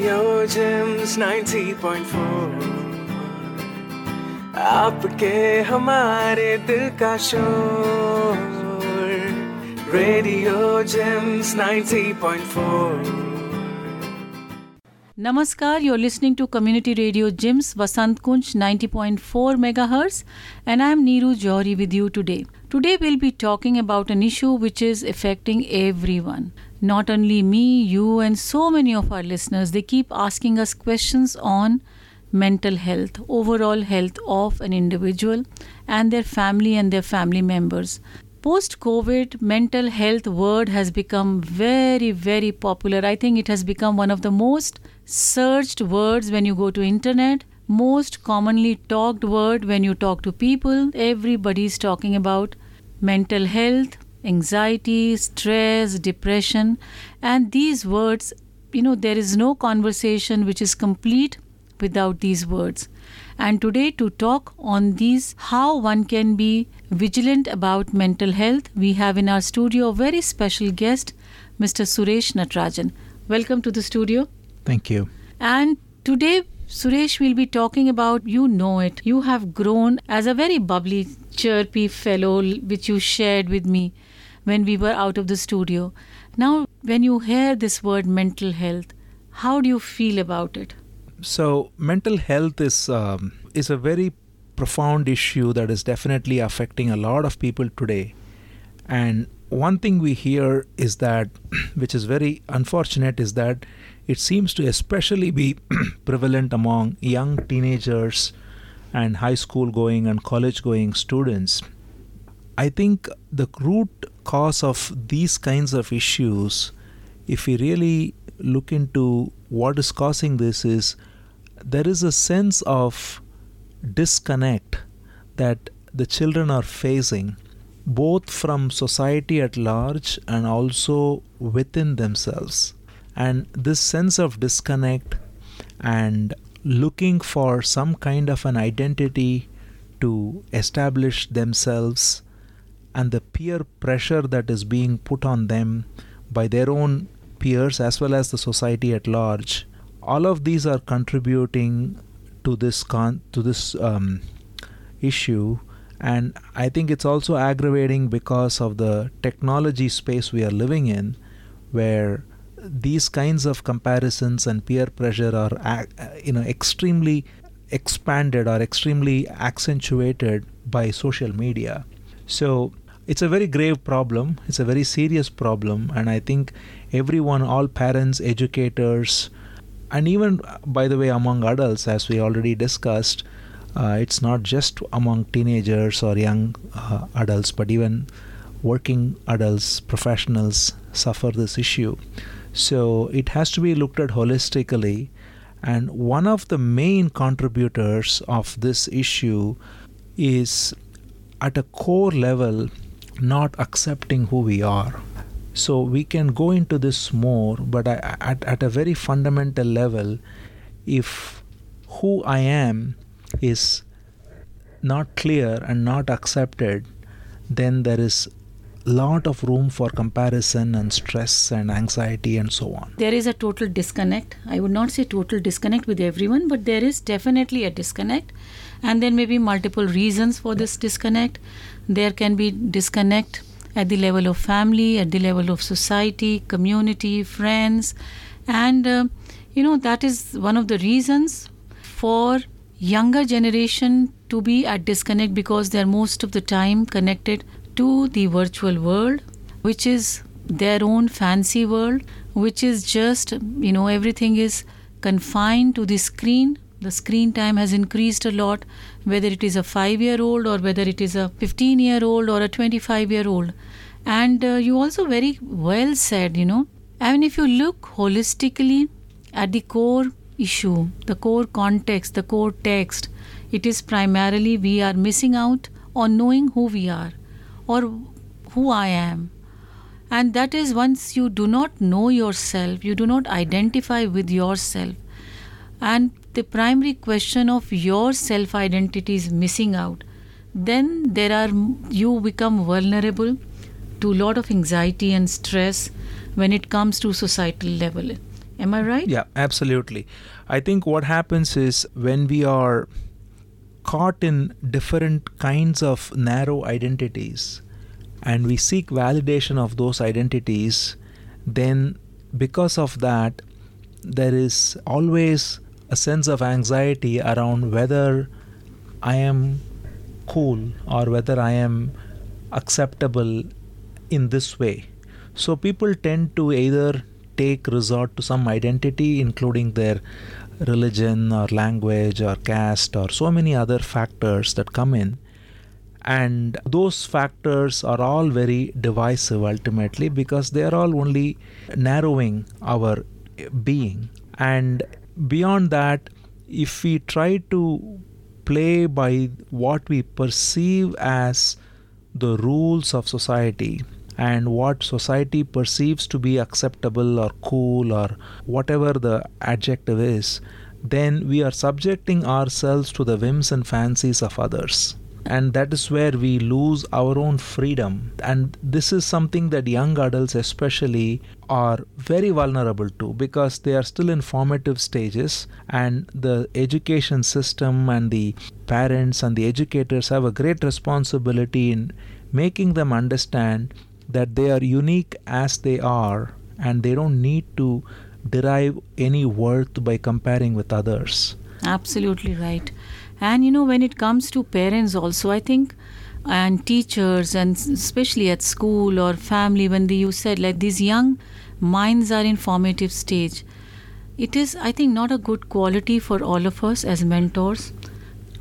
Radio JIMS 90.4 आपके हमारे दिल का शोर Radio James 90.4 Namaskar, you're listening to Community Radio Jims Vasant Kunj 90.4 MHz, and I'm Neeru Johri with you today. Today, we'll be talking about an issue which is affecting everyone. Not only me, you and so many of our listeners, they keep asking us questions on mental health, overall health of an individual and their family and their family members. Post covid mental health word has become very very popular. I think it has become one of the most searched words when you go to internet most commonly talked word when you talk to people. Everybody is talking about mental health anxiety stress depression and these words you know there is no conversation which is complete without these words. And today to talk on these how one can be vigilant about mental health we have in our studio a very special guest mr suresh natrajan welcome to the studio. Thank you. and today suresh will be talking about you know it you have grown as a very bubbly chirpy fellow which you shared with me when we were out of the studio now when you hear this word mental health how do you feel about it So, mental health is um, is a very profound issue that is definitely affecting a lot of people today. And one thing we hear is that, which is very unfortunate, is that it seems to especially be prevalent among young teenagers and high school going and college going students. I think the root cause of these kinds of issues, if we really look into what is causing this, is there is a sense of disconnect that the children are facing, both from society at large and also within themselves. And this sense of disconnect and looking for some kind of an identity to establish themselves and the peer pressure that is being put on them by their own peers as well as the society at large all of these are contributing to this con- to this um, issue. And i think it's also aggravating because of the technology space we are living in where these kinds of comparisons and peer pressure are you know extremely expanded or extremely accentuated by social media. So it's a very grave problem. It's a very serious problem. And i think everyone all parents educators and even uh, by the way among adults as we already discussed uh, it's not just among teenagers or young uh, adults but even working adults professionals suffer this issue. So it has to be looked at holistically. And one of the main contributors of this issue is at a core level not accepting who we are. So we can go into this more but I, at, at a very fundamental level if who i am is not clear and not accepted then there is lot of room for comparison and stress and anxiety and so on there is a total disconnect. I would not say total disconnect with everyone, but there is definitely a disconnect. And there may be multiple reasons for this disconnect. There can be disconnect at the level of family, at the level of society, community, friends. And, uh, you know, that is one of the reasons for younger generation to be at disconnect because they are most of the time connected to the virtual world which is their own fancy world which is just you know everything is confined to the screen. The screen time has increased a lot whether it is a 5 year old or whether it is a 15 year old or a 25 year old and uh, you also very well said you know I mean if you look holistically at the core issue the core context the core text it is primarily we are missing out on knowing who we are or who I am. And that is once you do not know yourself, you do not identify with yourself, and the primary question of your self identity is missing out, then there are you become vulnerable to a lot of anxiety and stress when it comes to societal level Am I right? Yeah, absolutely. I think what happens is when we are caught in different kinds of narrow identities and we seek validation of those identities, then because of that, there is always a sense of anxiety around whether I am cool or whether I am acceptable in this way. So people tend to either take resort to some identity, including their religion or language or caste or so many other factors that come in. And those factors are all very divisive ultimately because they are all only narrowing our being. And beyond that, if we try to play by what we perceive as the rules of society and what society perceives to be acceptable or cool or whatever the adjective is, then we are subjecting ourselves to the whims and fancies of others. And that is where we lose our own freedom. And this is something that young adults, especially, are very vulnerable to because they are still in formative stages. And the education system and the parents and the educators have a great responsibility in making them understand that they are unique as they are and they don't need to derive any worth by comparing with others. Absolutely right. And you know, when it comes to parents, also, I think, and teachers, and especially at school or family, when you said like these young minds are in formative stage, it is, I think, not a good quality for all of us as mentors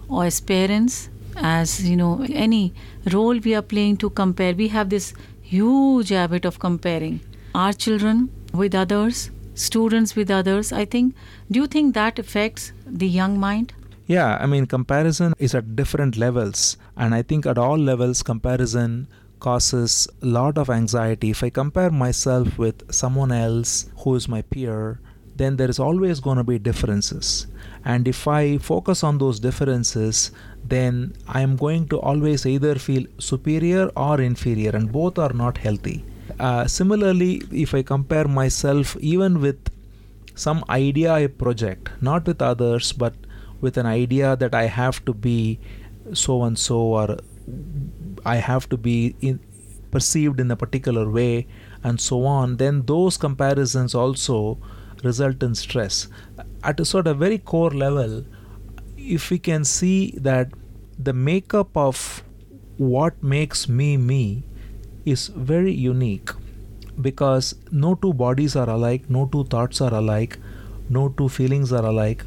or as parents, as you know, any role we are playing to compare. We have this huge habit of comparing our children with others, students with others. I think, do you think that affects the young mind? Yeah, I mean, comparison is at different levels, and I think at all levels, comparison causes a lot of anxiety. If I compare myself with someone else who is my peer, then there is always going to be differences. And if I focus on those differences, then I am going to always either feel superior or inferior, and both are not healthy. Uh, similarly, if I compare myself even with some idea I project, not with others, but with an idea that I have to be so and so or I have to be in, perceived in a particular way and so on, then those comparisons also result in stress. At a sort of very core level, if we can see that the makeup of what makes me me is very unique because no two bodies are alike, no two thoughts are alike, no two feelings are alike,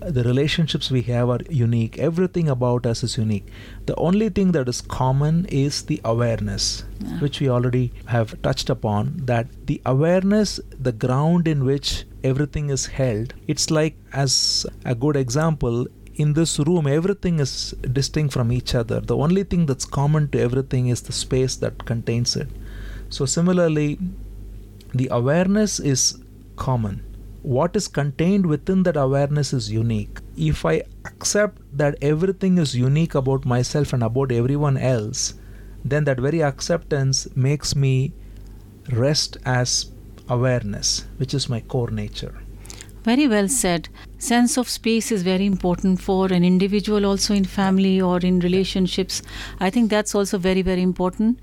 the relationships we have are unique. Everything about us is unique. The only thing that is common is the awareness yeah. which we already have touched upon that the awareness the ground in which everything is held it's like as a good example in this room everything is distinct from each other the only thing that's common to everything is the space that contains it so similarly the awareness is common what is contained within that awareness is unique. If I accept that everything is unique about myself and about everyone else, then that very acceptance makes me rest as awareness, which is my core nature. Very well said. Sense of space is very important for an individual, also in family or in relationships. I think that's also very, very important.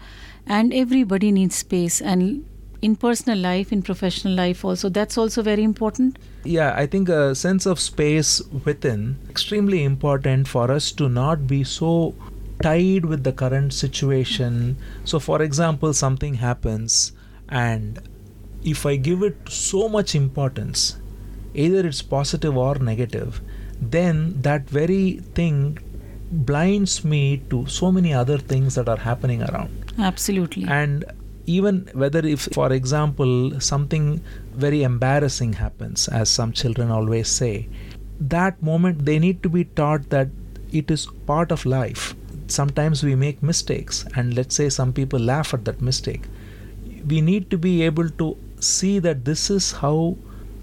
And everybody needs space. And in personal life, in professional life also. That's also very important. Yeah, I think a sense of space within extremely important for us to not be so tied with the current situation. So, for example, something happens, and if I give it so much importance, either it's positive or negative, then that very thing blinds me to so many other things that are happening around. Absolutely. And even whether if for example something very embarrassing happens as some children always say that moment they need to be taught that it is part of life sometimes we make mistakes and let's say some people laugh at that mistake we need to be able to see that this is how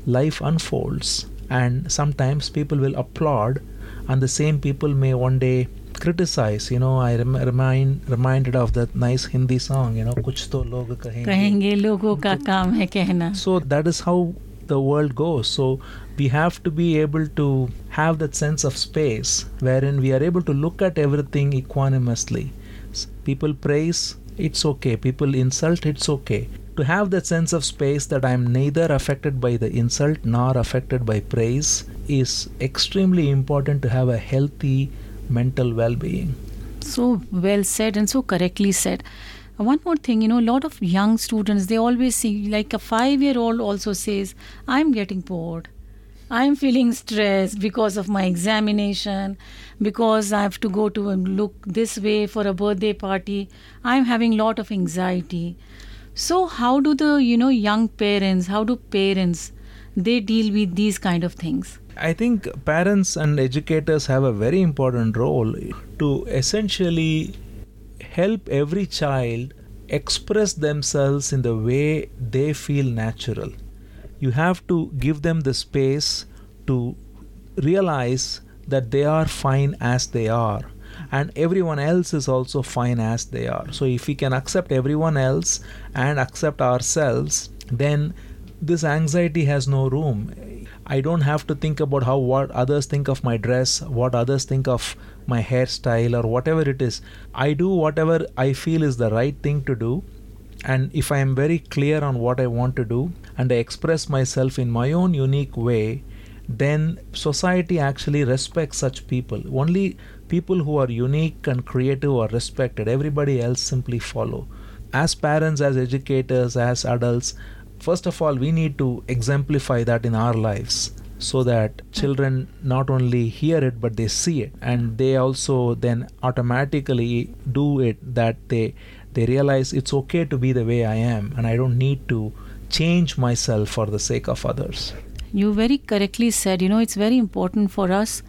life unfolds and sometimes people will applaud and the same people may one day criticize you know i rem- remind reminded of that nice hindi song you know kuch to log kahenge kahenge logo ka kaam hai kehna so that is how the world goes. So we have to be able to have that sense of space wherein we are able to look at everything equanimously. People praise, it's okay. People insult, it's okay. To have that sense of space that I'm neither affected by the insult nor affected by praise is extremely important to have a healthy mental well being. So well said and so correctly said. One more thing, you know, a lot of young students, they always see, like a five year old also says, I'm getting bored. I'm feeling stressed because of my examination, because I have to go to look this way for a birthday party. I'm having a lot of anxiety. So how do the, you know, young parents, how do parents, they deal with these kind of things? I think parents and educators have a very important role to essentially help every child express themselves in the way they feel natural. You have to give them the space to realize that they are fine as they are and everyone else is also fine as they are. So, if we can accept everyone else and accept ourselves, then this anxiety has no room. I don't have to think about how what others think of my dress, what others think of my hairstyle, or whatever it is. I do whatever I feel is the right thing to do. And if I am very clear on what I want to do and I express myself in my own unique way, then society actually respects such people. Only people who are unique and creative are respected. Everybody else simply follow. As parents, as educators, as adults, first of all, we need to exemplify that in our lives so that children not only hear it but they see it and they also then automatically do it that they they realize it's okay to be the way I am and I don't need to change myself for the sake of others. You very correctly said, you know, it's very important for us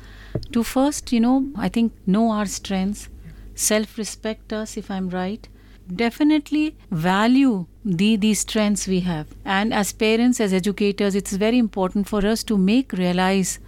to first, you know, I think know our strengths, self respect us, if I'm right. Definitely value the these strengths we have. And as parents, as educators, it's very important for us to make realize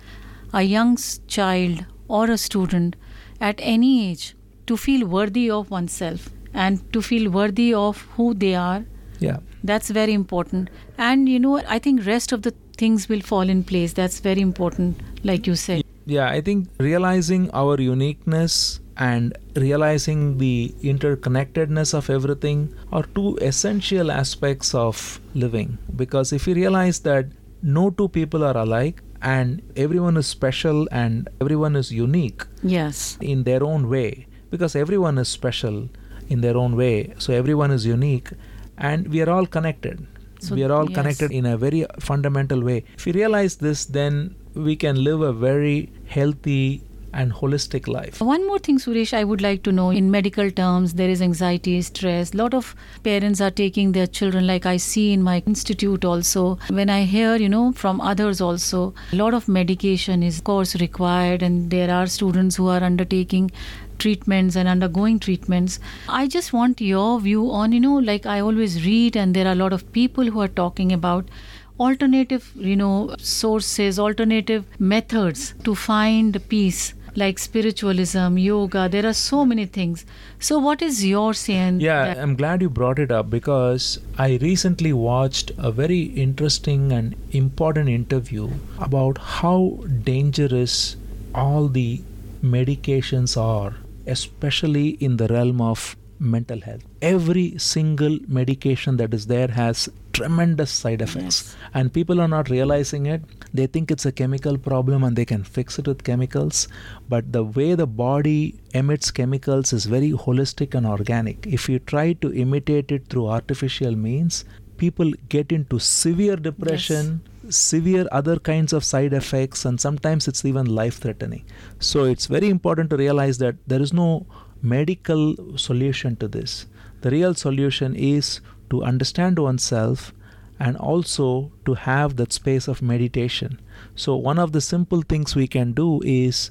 a young child or a student at any age to feel worthy of oneself and to feel worthy of who they are Yeah. that's very important and you know i think rest of the things will fall in place that's very important like you said Yeah, I think realizing our uniqueness and realizing the interconnectedness of everything are two essential aspects of living. Because if you realize that no two people are alike and everyone is special and everyone is unique yes in their own way, because everyone is special in their own way, so everyone is unique and we are all connected. So, we are all yes. connected in a very fundamental way. If we realize this, then we can live a very healthy and holistic life. one more thing suresh i would like to know. In medical terms there is anxiety stress. A lot of parents are taking their children like i see in my institute also. When i hear you know from others also a lot of medication is of course required and there are students who are undertaking treatments and undergoing treatments. I just want your view on you know like i always read and there are a lot of people who are talking about alternative you know sources alternative methods to find peace like spiritualism yoga there are so many things. So what is your say and Yeah, that- I'm glad you brought it up because I recently watched a very interesting and important interview about how dangerous all the medications are, especially in the realm of mental health. Every single medication that is there has tremendous side effects, Yes. and people are not realizing it. They think it's a chemical problem and they can fix it with chemicals, but the way the body emits chemicals is very holistic and organic. If you try to imitate it through artificial means, people get into severe depression, severe other kinds of side effects, and sometimes it's even life threatening. So it's very important to realize that there is no medical solution to this. The real solution is to understand oneself and also to have that space of meditation. So, one of the simple things we can do is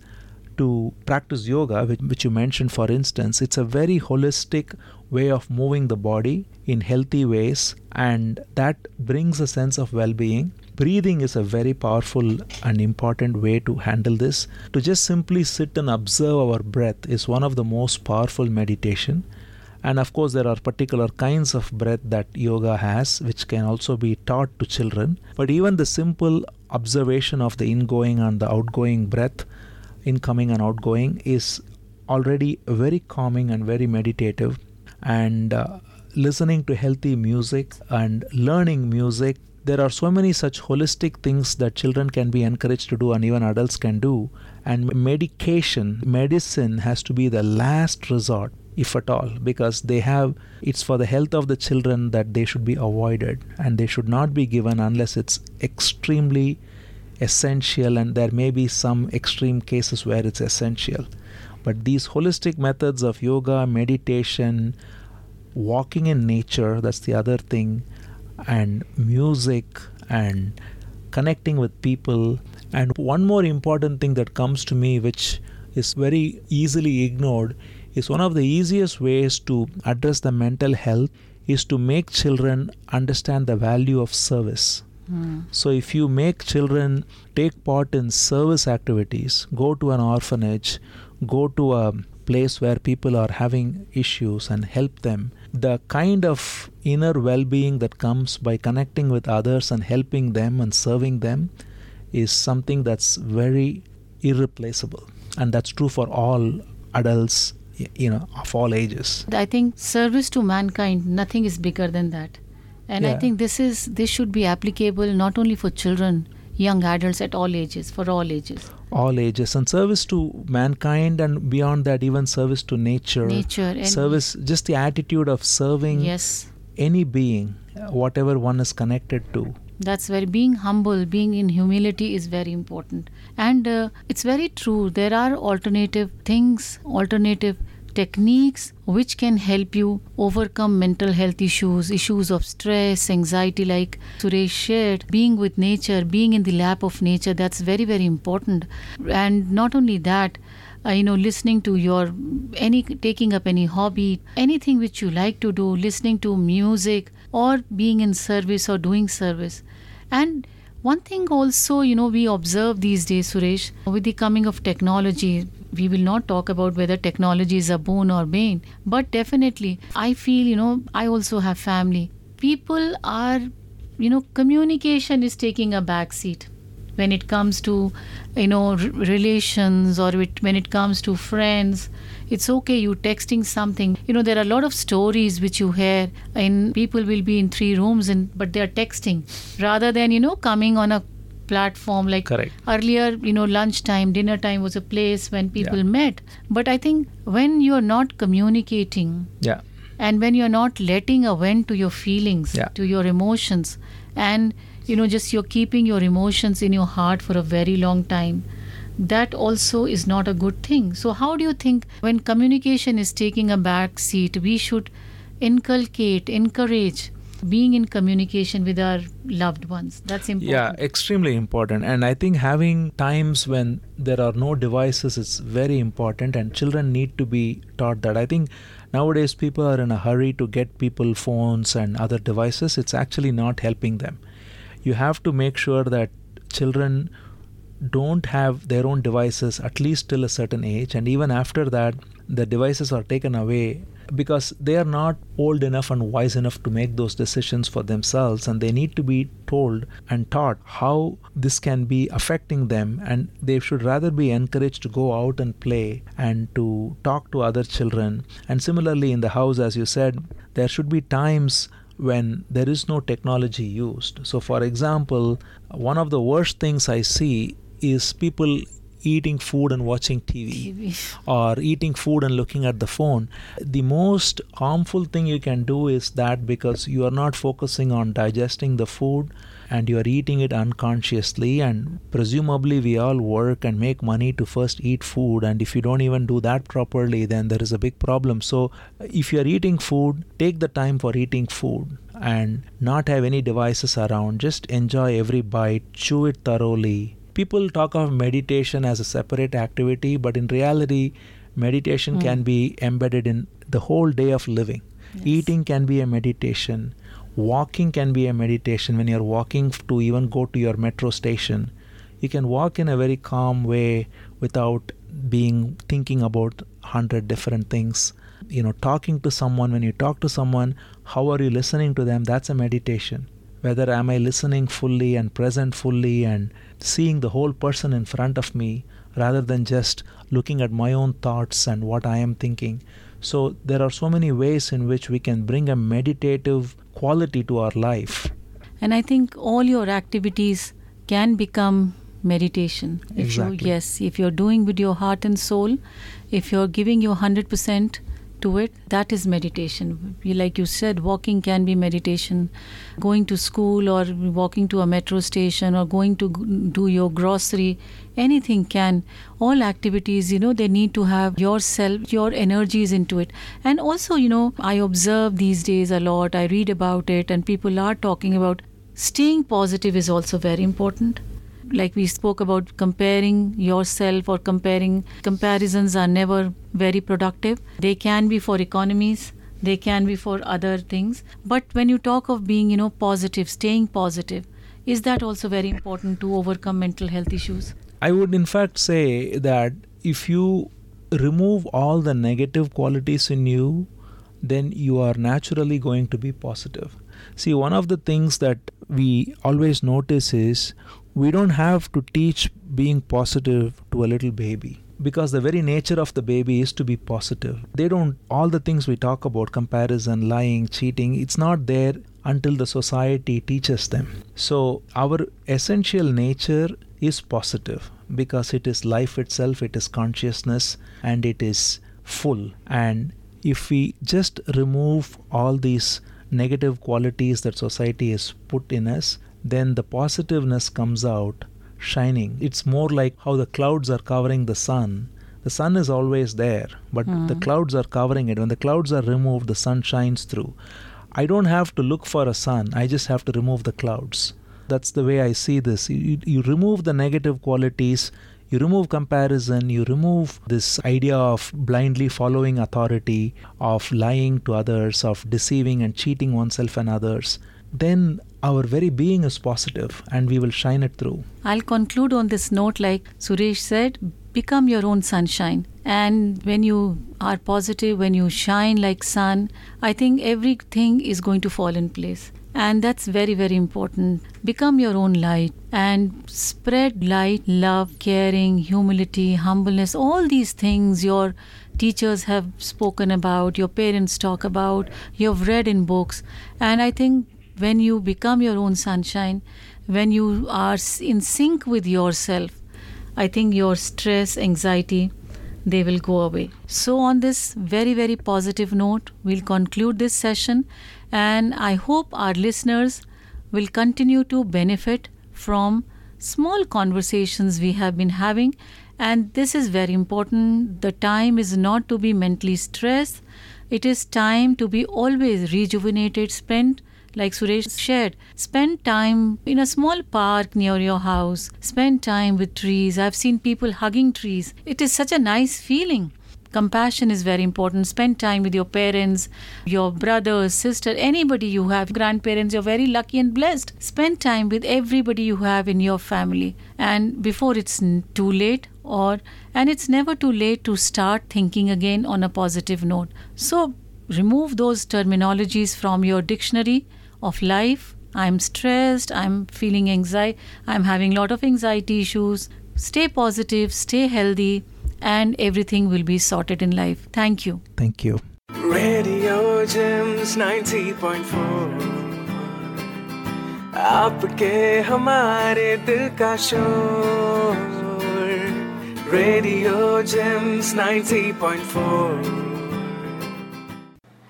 to practice yoga, which, which you mentioned, for instance. It's a very holistic way of moving the body in healthy ways, and that brings a sense of well being. Breathing is a very powerful and important way to handle this. To just simply sit and observe our breath is one of the most powerful meditation And of course, there are particular kinds of breath that yoga has, which can also be taught to children. But even the simple observation of the ingoing and the outgoing breath, incoming and outgoing, is already very calming and very meditative. And uh, listening to healthy music and learning music there are so many such holistic things that children can be encouraged to do and even adults can do. And medication medicine has to be the last resort if at all because they have it's for the health of the children that they should be avoided and they should not be given unless it's extremely essential and there may be some extreme cases where it's essential. But these holistic methods of yoga meditation walking in nature that's the other thing and music and connecting with people. And one more important thing that comes to me, which is very easily ignored, is one of the easiest ways to address the mental health is to make children understand the value of service. Mm. So, if you make children take part in service activities, go to an orphanage, go to a place where people are having issues and help them, the kind of inner well being that comes by connecting with others and helping them and serving them is something that's very irreplaceable. And that's true for all adults, you know, of all ages. I think service to mankind, nothing is bigger than that. And yeah. I think this is this should be applicable not only for children, young adults at all ages, for all ages. All ages and service to mankind and beyond that even service to nature. Nature service just the attitude of serving yes. any being whatever one is connected to. That's very being humble being in humility is very important. And uh, it's very true there are alternative things alternative techniques which can help you overcome mental health issues, issues of stress, anxiety, like Suresh shared. Being with nature, being in the lap of nature, that's very, very important. And not only that, uh, you know listening to your any taking up any hobby anything which you like to do listening to music or being in service or doing service and one thing also you know we observe these days suresh with the coming of technology we will not talk about whether technology is a boon or bane but definitely i feel you know i also have family. People are you know communication is taking a back seat. When it comes to you know r- relations or it, when it comes to friends it's okay you texting something. You know there are a lot of stories which you hear and people will be in three rooms and but they are texting. Rather than you know coming on a platform like Correct. earlier you know lunchtime dinner time was a place when people yeah. met but i think when you're not communicating yeah and when you're not letting a vent to your feelings yeah. to your emotions and you know just you're keeping your emotions in your heart for a very long time that also is not a good thing so how do you think when communication is taking a back seat we should inculcate encourage being in communication with our loved ones. That's important. yeah extremely important. And i think having times when there are no devices is very important and children need to be taught that. I think nowadays people are in a hurry to get people phones and other devices. It's actually not helping them. You have to make sure that children don't have their own devices at least till a certain age. And even after that the devices are taken away because they are not old enough and wise enough to make those decisions for themselves and they need to be told and taught how this can be affecting them and they should rather be encouraged to go out and play and to talk to other children. And similarly in the house as you said there should be times when there is no technology used. So for example one of the worst things i see is people eating food and watching TV, TV, or eating food and looking at the phone. The most harmful thing you can do is that because you are not focusing on digesting the food and you are eating it unconsciously and presumably we all work and make money to first eat food and if you don't even do that properly then there is a big problem. So if you are eating food take the time for eating food and not have any devices around. Just enjoy every bite chew it thoroughly people talk of meditation as a separate activity, but in reality, meditation mm. can be embedded in the whole day of living. Yes. Eating can be a meditation. Walking can be a meditation. When you're walking to even go to your metro station, you can walk in a very calm way without being thinking about hundred different things. You know, talking to someone, when you talk to someone, how are you listening to them? That's a meditation. Whether am I listening fully and present fully and seeing the whole person in front of me rather than just looking at my own thoughts and what I am thinking. So there are so many ways in which we can bring a meditative quality to our life. And I think all your activities can become meditation. If Exactly. you yes, if you're doing with your heart and soul, if you're giving your 100% to it, that is meditation. Like you said, walking can be meditation. Going to school or walking to a metro station or going to do your grocery, anything can. All activities, you know, they need to have yourself, your energies into it. And also, you know, I observe these days a lot, I read about it, and people are talking about staying positive is also very important like we spoke about comparing yourself or comparing comparisons are never very productive. They can be for economies they can be for other things. But when you talk of being you know positive staying positive is that also very important to overcome mental health issues? I would, in fact, say that if you remove all the negative qualities in you, then you are naturally going to be positive. See, one of the things that we always notice is we don't have to teach being positive to a little baby because the very nature of the baby is to be positive. They don't, all the things we talk about comparison, lying, cheating it's not there until the society teaches them. So, our essential nature is positive because it is life itself, it is consciousness, and it is full. And if we just remove all these negative qualities that society has put in us, then the positiveness comes out shining. It's more like how the clouds are covering the sun. The sun is always there, but hmm. the clouds are covering it. When the clouds are removed, the sun shines through. I don't have to look for a sun, I just have to remove the clouds. That's the way I see this. You, you, you remove the negative qualities, you remove comparison, you remove this idea of blindly following authority, of lying to others, of deceiving and cheating oneself and others. Then our very being is positive and we will shine it through. I'll conclude on this note like Suresh said become your own sunshine. And when you are positive when you shine like sun I think everything is going to fall in place. And that's very very important. Become your own light and spread light love caring humility humbleness all these things your teachers have spoken about your parents talk about you've read in books. And I think when you become your own sunshine, when you are in sync with yourself, I think your stress, anxiety, they will go away. So, on this very, very positive note, we'll conclude this session, and I hope our listeners will continue to benefit from small conversations we have been having. And this is very important. The time is not to be mentally stressed, it is time to be always rejuvenated, spent like Suresh shared, spend time in a small park near your house, spend time with trees. I've seen people hugging trees. It is such a nice feeling. Compassion is very important. Spend time with your parents, your brothers, sister, anybody you have, grandparents. You're very lucky and blessed. Spend time with everybody you have in your family. And before it's too late, or and it's never too late to start thinking again on a positive note. So remove those terminologies from your dictionary of life. I'm stressed i'm feeling anxiety i'm having a lot of anxiety issues. Stay positive stay healthy and everything will be sorted in life. Thank you. Thank you. Radio JIMS 90.4 आपके हमारे दिल का शोर। Radio James 90.4